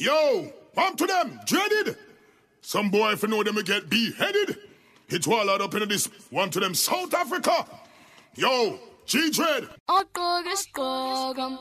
Yo, on to them, dreaded. Some boy if you know them will get beheaded. It's all out up into this one to them South Africa. Yo, G Dread. Okogas Kogam.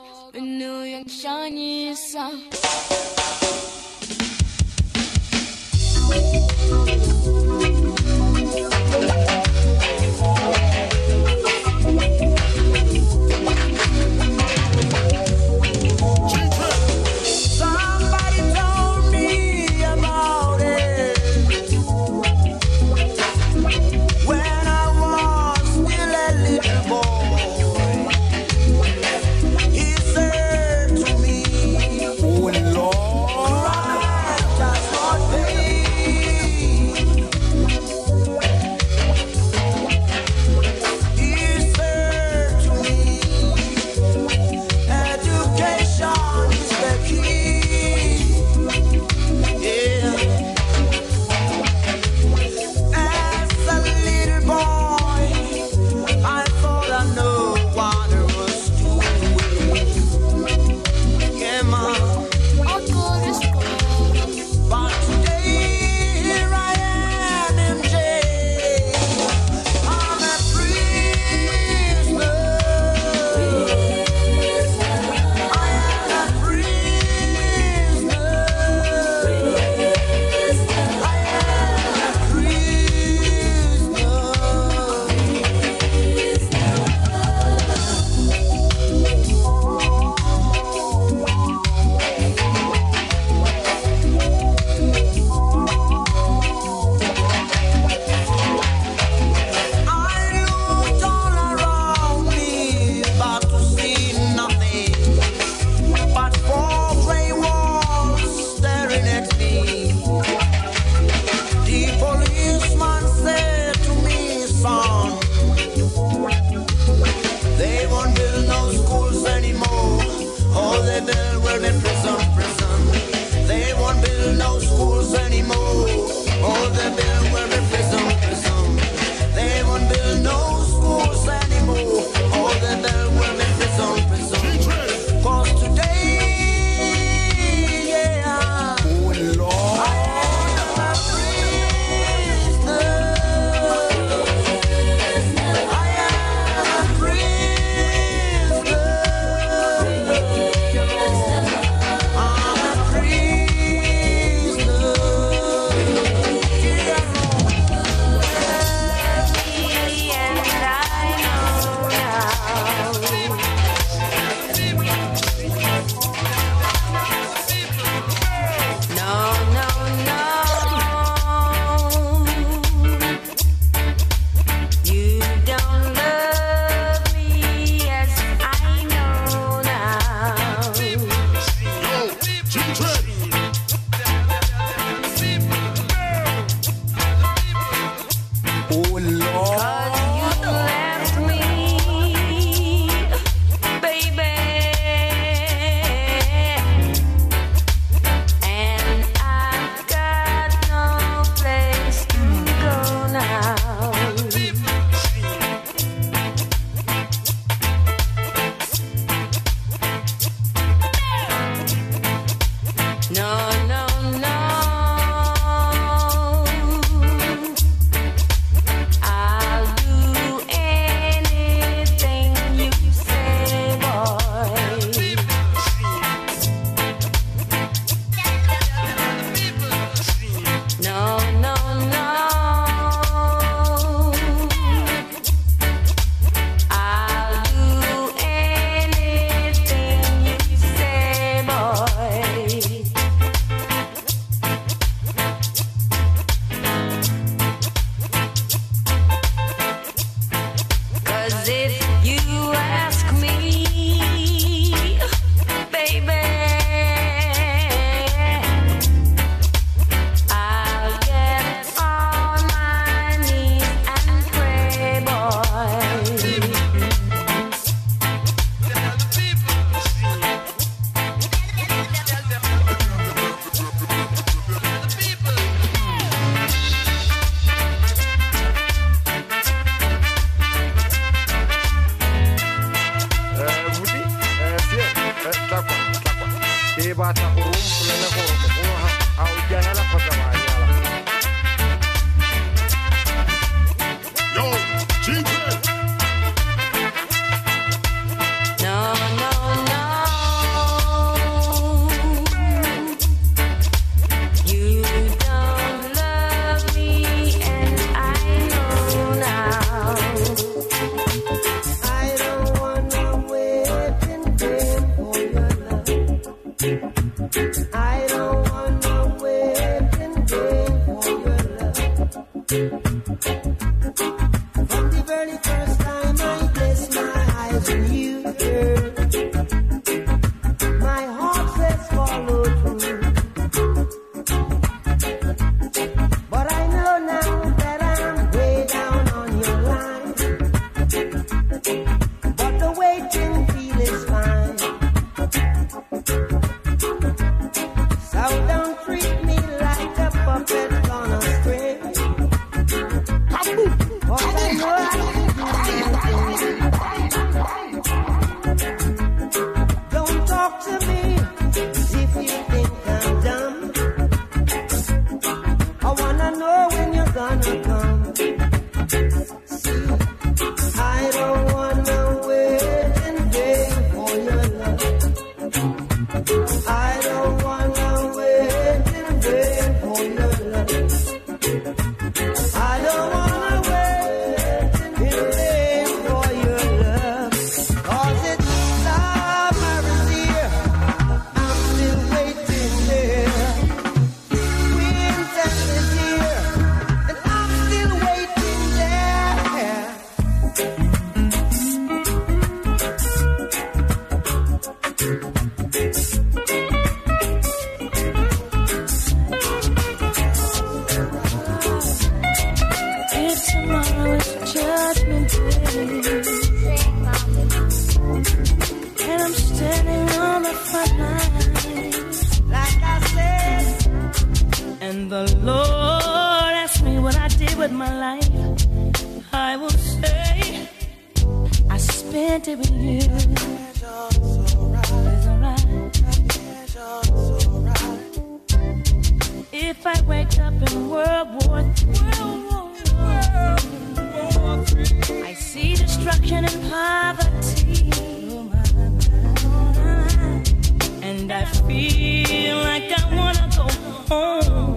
Go.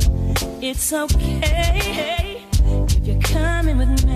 It's okay if you're coming with me.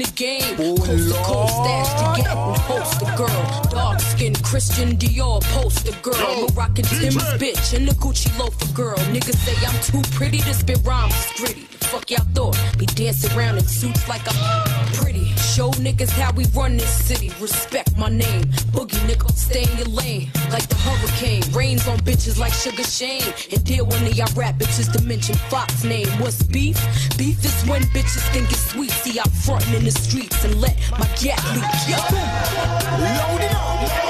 The game. coast to coast, stash to get and host a girl. Dark skin Christian Dior poster girl. Yo, Moroccan. Tim's bitch and the Gucci loafer girl. Niggas say I'm too pretty to spit rhymes gritty. Fuck y'all thought? Be dancing around in suits like I'm pretty. Show niggas how we run this city. Respect my name. Boogie nigga, stay in your lane. Like the hurricane. Rains on bitches like Sugar Shane. And deal one of y'all rap bitches to mention Fox name. What's beef? Beef is when bitches think it's sweet. See, I'm frontin' in the streets and let my gap leak. Boom. Load it up.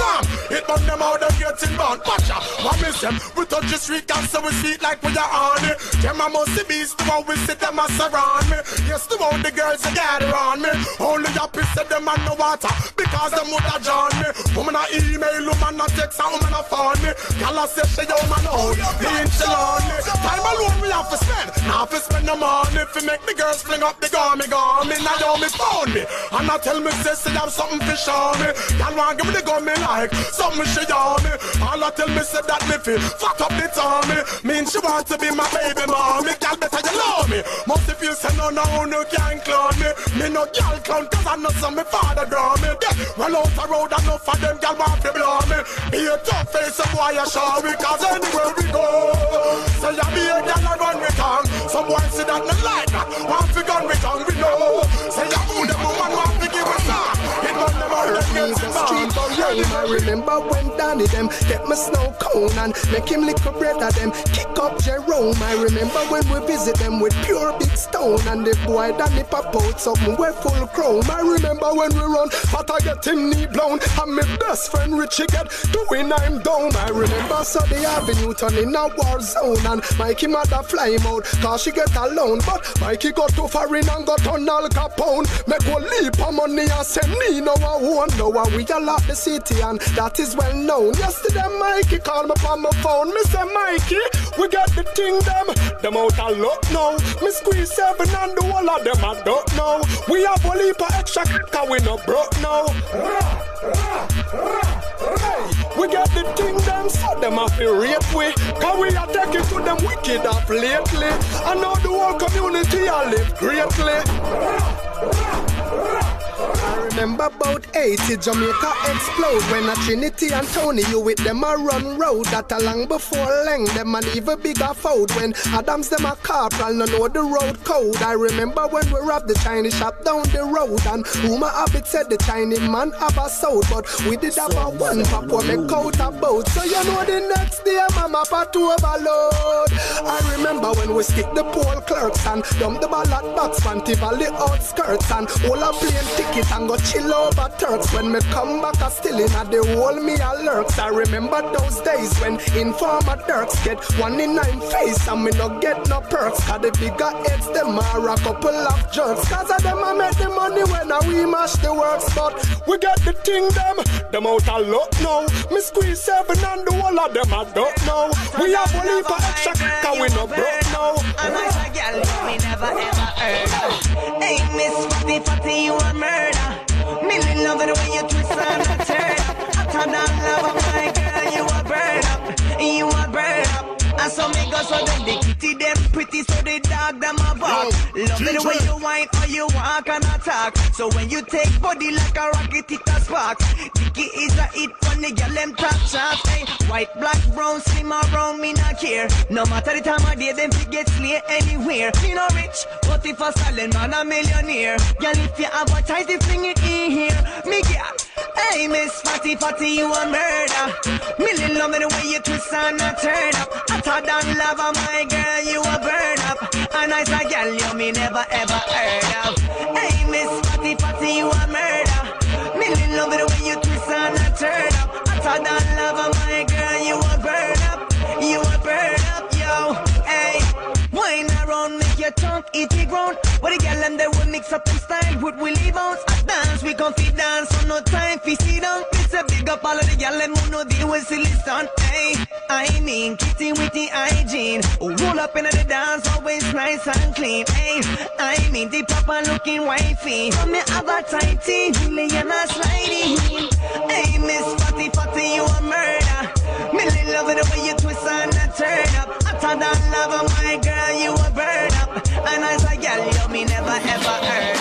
some. It burn them out them getting born. Watcha, what me miss them. We touch the street, and so we sweet like we are on it. Them a must be the one we sit them a surround me. Yes, the one the girls that gather on me. Only piss of them and no water, because them would have joined me. Woman a email, woman a text, and woman a phone me. Girl a say she yo man oh, out, me ain't she lonely. Time alone we have to spend, now to spend the money. If you make the girls fling up the gummy gummy, now yo me phone me. And I tell me say she have something to show me. Girl want give me the gummy like, something she me. All I tell me say that me feel, fuck up the tummy. Mean she want to be my baby mommy. Girl better you love me. Must if you say no, no, no can't clone me. Me no girl clown, cause I know some me father draw me. Yeah, well out the road, enough of them girl want to blow me. Be a tough face, some boy you show me, cause anywhere we go. Say you be a girl and run with tongue. Some boy say that me like that. Remember when Danny them get my snow cone and make him lick a bread of them. Kick up Jerome. I remember when we visit them with pure big stone and the boy Danny pop out something we full chrome. I remember when we run, but I get him knee blown. And my best friend Richie get doing I'm down. I remember the avenue turning a war zone and Mikey mother fly out cause she get alone. But Mikey got too far in and got on Al Capone. Make go leap of money and send me no one. No one we a lot the city and that is well known. Yesterday Mikey called me on my phone. Me say Mikey, we got the thing them. Out a lot now. Me squeeze seven and the whole of them I don't know. We have a leap of extra cause we no broke now. We got the them so them have to rape we Cause we are taking to them wicked up lately I know the whole community I live greatly I remember about 80 Jamaica explode when a Trinity and Tony you with them a run road that a long before Leng them an even bigger fold. When Adams them a corporal no know the road code. I remember when we robbed the Chinese shop down the road and rumor habit said the Chinese man have a soul but we did have a one pop what make out a boat. So you know the next day mama part to overload I remember when we stick the poll clerks and dump the ballot box Fanti Valley outskirts and all a plane ticket and go chill over Turks. When me come back, I still in a the whole me a. I remember those days when informer Dirks get one in nine face and me no get no perks. Cause the bigger heads, them are a couple of jerks. Cause of them I make the money when I we mash the works. But we get the thing them, them out a lot now. Me squeeze seven and the whole of them I don't know. We have only for extra cause we no broke now. And I a girl we never ever heard. Hey, Miss Fatty Fatty, you a murder. Million love the way you twist and turn. Hotter than love, my girl, you a burn up. You a burn up. I saw me go so them the kitty them pretty so the dog them a bark. Love it the way you whine or you walk and attack. So when you take body like a rocket, it a spark. Dicky is a hit from the girl them top shots. Hey, white, black, brown, slim or brown, me not care. No matter the time of day, them fi get slay anywhere. Me no rich, but if a silent man a millionaire. Girl, if you advertise, the fling it in here. Me get. Hey, Miss Fatty Fatty, you a murder. Million love the way you twist and a turn up. Hotter than lava, my girl, you a burn up. A nice a girl, you me never ever heard of. Hey, Miss Fatty Fatty, you a murder. Million love the way you twist and a turn up. Hotter than lava, my girl, you a burn up. You a burn up, yo. Your tongue eat the ground. What the girl and they will mix up them style with Willie Bounce. I dance, we confid dance, so no time for sit down. It's a big up all of the girl and who know deal with silly son. Hey, I mean, kitty with the hygiene. Roll up into the dance, always nice and clean. Hey, I mean, the proper looking wifey. From me have a tighty, really and a sliding. Hey, Miss Fatty Fatty, you a murder. Never ever heard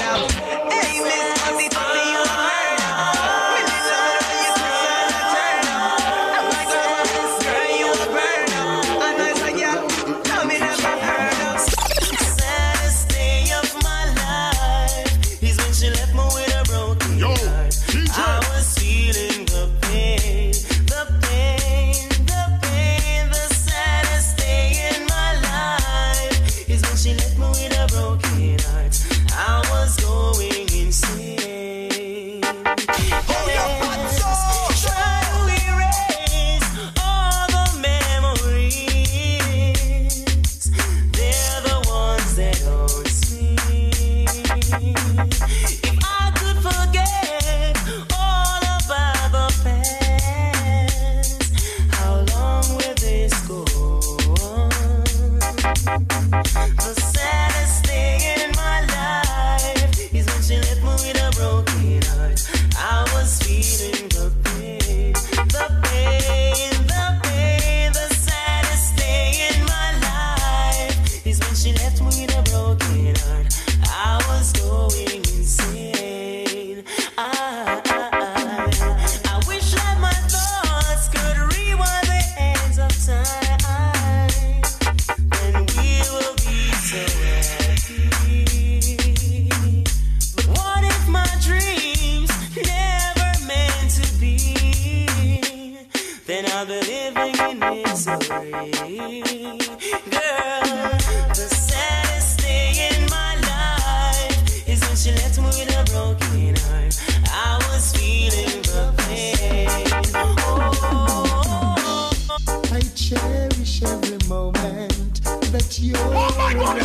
then I'll be living in misery. Girl, the saddest thing in my life is when she left me with a broken heart. I was feeling the pain. Oh, I cherish every moment that you're around.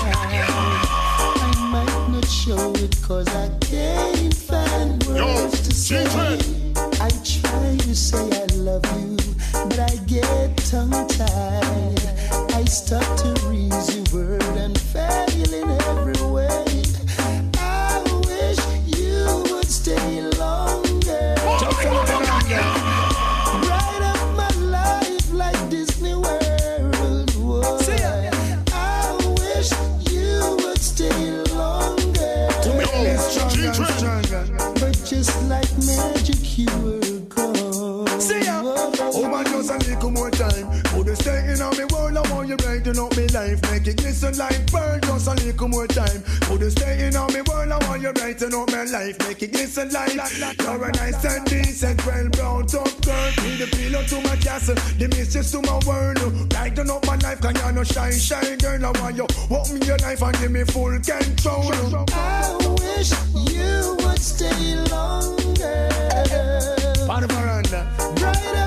I might not show it cause I can't find words to say. I try to say I love you, but I get tongue tied. I start to reason life. Make it glisten like pearl, just a little more time. Put the stay in on me world, I want you brighten up my life. Make it glisten like You're a nice and decent, well brown top girl. Be the pillow to my castle, the mistress to my world. Brighten up my life, can you no shine, shine girl. I want you walk me your life and give me full control. I wish you would stay longer. On the veranda. Bright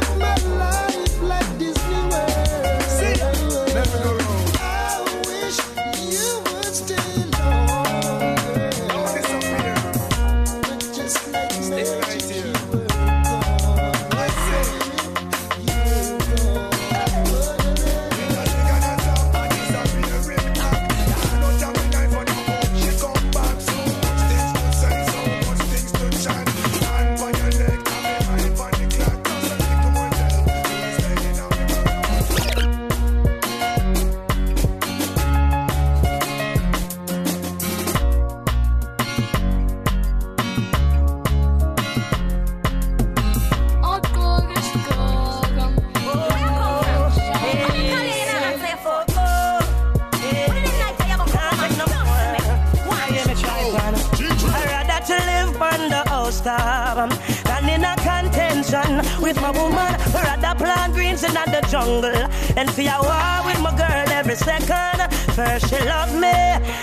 second. First she love me,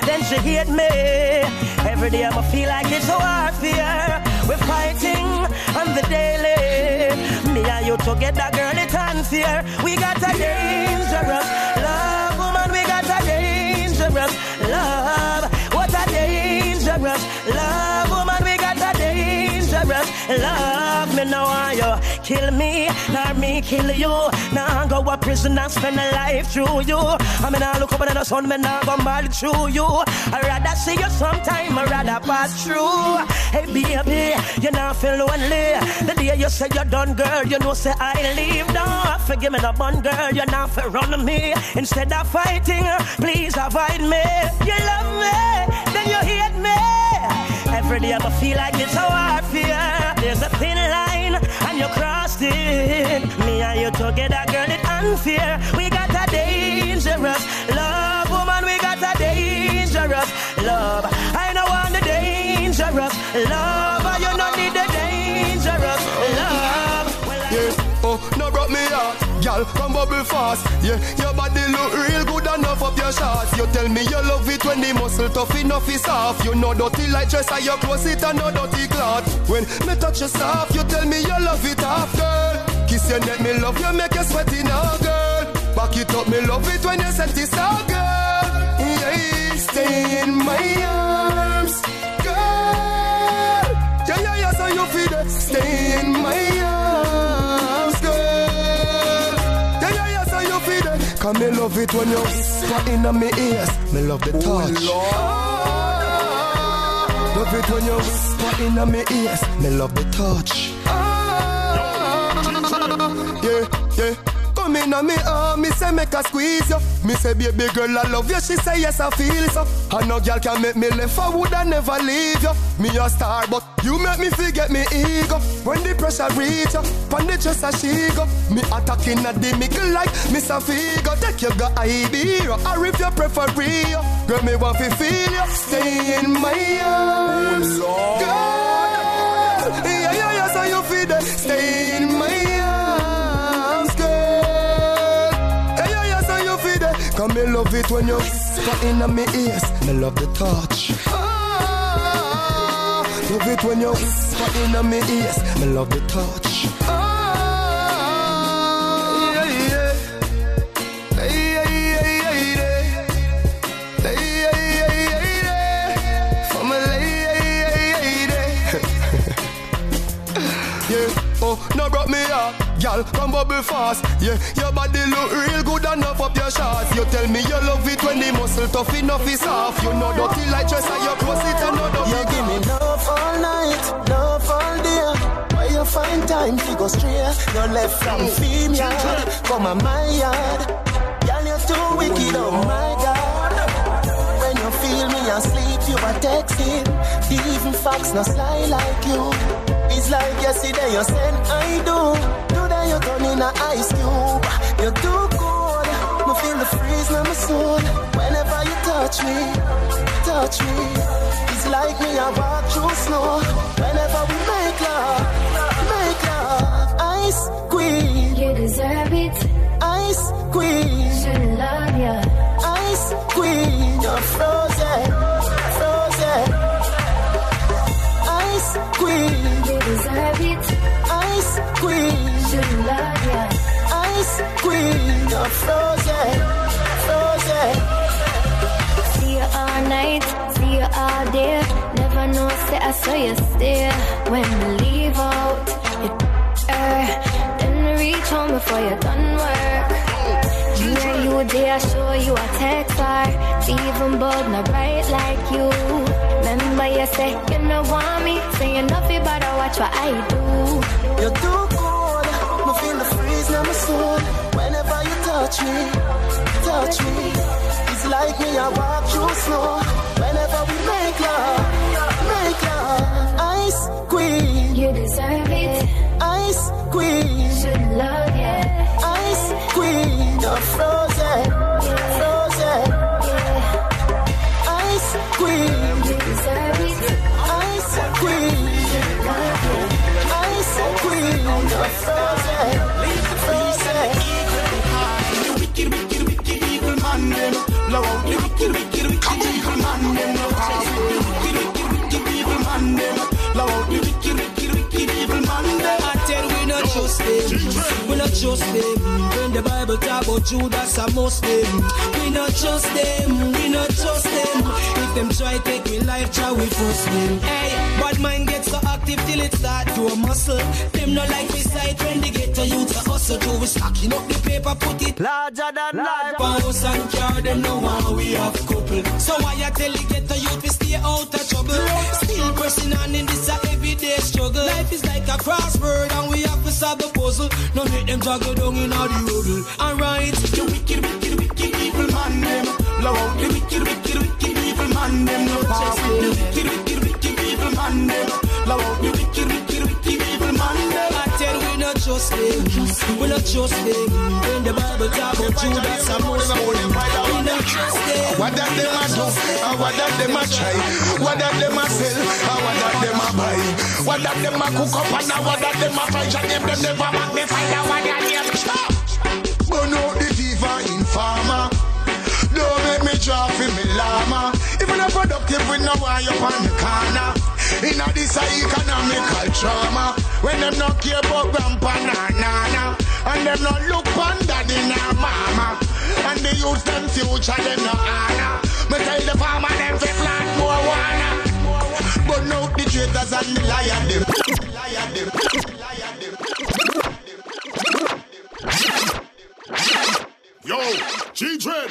then she hate me. Every day I'ma feel like it's a warfare. We're fighting on the daily. Me and you together, girl, it's unfair. We got a dangerous love, woman. We got a dangerous love. What a dangerous love, woman. We got a dangerous love. Me now want you kill me, nor me kill you. Now I go a prison and spend a life through you. I mean, I look up at the sun, me now go mad through you. I rather see you sometime, I rather pass through. Hey baby, you not feel lonely. The day you say you're done, girl, you know say I leave. Don't forgive me, the bun girl, you not for run me. Instead of fighting, please avoid me. You love me, then you hate me. Every day I feel like it's a warfare. There's a thin line, and you crossed it. Me and you together, girl, it's unfair. We got a dangerous love, woman. We got a dangerous love. I know want the dangerous love, Girl, come bubble fast. Yeah, your body look real good enough up your shots. You tell me you love it when the muscle tough enough is off. You know dirty like dress and your clothes it and no dirty cloth. When me touch you soft, you tell me you love it off, girl. Kiss your neck, me love you, make you sweaty now, girl. Back it up, me love it when you set it out, girl. Yeah, stay in my arms, girl. Yeah, yeah, yeah, so you feel that. Stay in my Cause me love it when you whisper in my ears. Me love the oh, touch. Love it when you whisper in my ears. Me love the touch. Yeah, yeah. Come in on me arm, me say make her squeeze you. Me say baby girl I love you, she say yes I feel so. And no girl can make me left, I would I never leave you. Me a star, but you make me forget me ego when the pressure reach up. Pon the chest a shake go. Me attacking at the middle like Mr. Figo. Take your go Ibero or if you prefer Rio. Girl, me want to feel you. Stay in my arms, girl. Yeah, yeah, yeah, so you feel that. Stay in my arms, girl. Yeah, yeah, yeah, so you feel that. Come me love it when you whisper in me ears. Me love the touch. Love it when you whisper in my ears. Me love the touch. Ah, yeah, yeah. Hey. For my lady, hey, hey, hey, hey. Yeah, oh, no brought me up. Girl, come bubble fast. Yeah, your body look real good enough up your shots. You tell me you love it when the muscle tough enough is off. You know dirty like dress and your clothes it another You give me love all night, love all day. Where you find time to go straight? You're left from theme yard, come on my yard. Girl, you're too wicked, oh my God. When you feel me asleep, you are texting. Even fox not sly like you. It's like yesterday you said I do. Today you turn in a ice cube. You're too cold. Me feel the freeze in my soul. Whenever you touch me, touch me. It's like me I walk through snow. Whenever we make love, make love. Ice queen. You deserve it. Ice queen. Should love ya. Ice queen. You're frozen, frozen. Ice queen. You deserve it. Ice queen. Should love ya. Ice queen. You're frozen, frozen. You all night, see you all day. Never know, say I saw you stay. When we leave out, you er, then reach home before you're done work. Yeah, you there, i show you a text or even bug not right like you. Remember you say you no want me, say you nothing but I watch what I do. You're too cold. Me feel the freeze in my soul. You touch me, touch me. It's like me I walk through snow. Whenever we make love, make love. Ice queen, You deserve it, ice queen, should love ya. ice queen. You're frozen, frozen. Ice queen, you deserve it, ice queen, ice queen. You're frozen. We not trust them, we not trust them. When the Bible talk about Judas and Muslim, we not trust them, we not trust them. If them try take we life, try we force them. Hey, bad mind gets so active till it start to a muscle. Them not like we sight when they get to youth to hustle. Do we stacking up the paper, put it Larger than life. House and car, them know how we have couple. So why I tell you get the youth we stay out of trouble. Still pressing on in this everyday struggle. Life is like a crossword and we have to solve the puzzle. No make them juggle down in all the rubble. Alright, The wicked, wicked, wicked evil man them. Blow out the wicked, wicked, wicked evil man them. No pass with the wicked, wicked, wicked evil man them. Blow out oh, the wicked, wicked, wicked evil man them. I tell we not trust them, we not trust them. When the Bible talk about Judas and Muslim, What that them a do, and what that them a try, what that them a sell, and what that them a buy, what that them a cook up and what that them a fry, and them them never magnify that what that them chop. Burn out the fever informer. Don't make me draw for me llama. If you're productive, we know why you're on the corner. In a this economical trauma. When them not care about grandpa na nana. And them not look on daddy na mama. And the youth them future them no honor. Ah, Me tell the farmer them fi plant more wanna. But now the traitors and the liar. Liar them. Liar them. Yo, G Dread,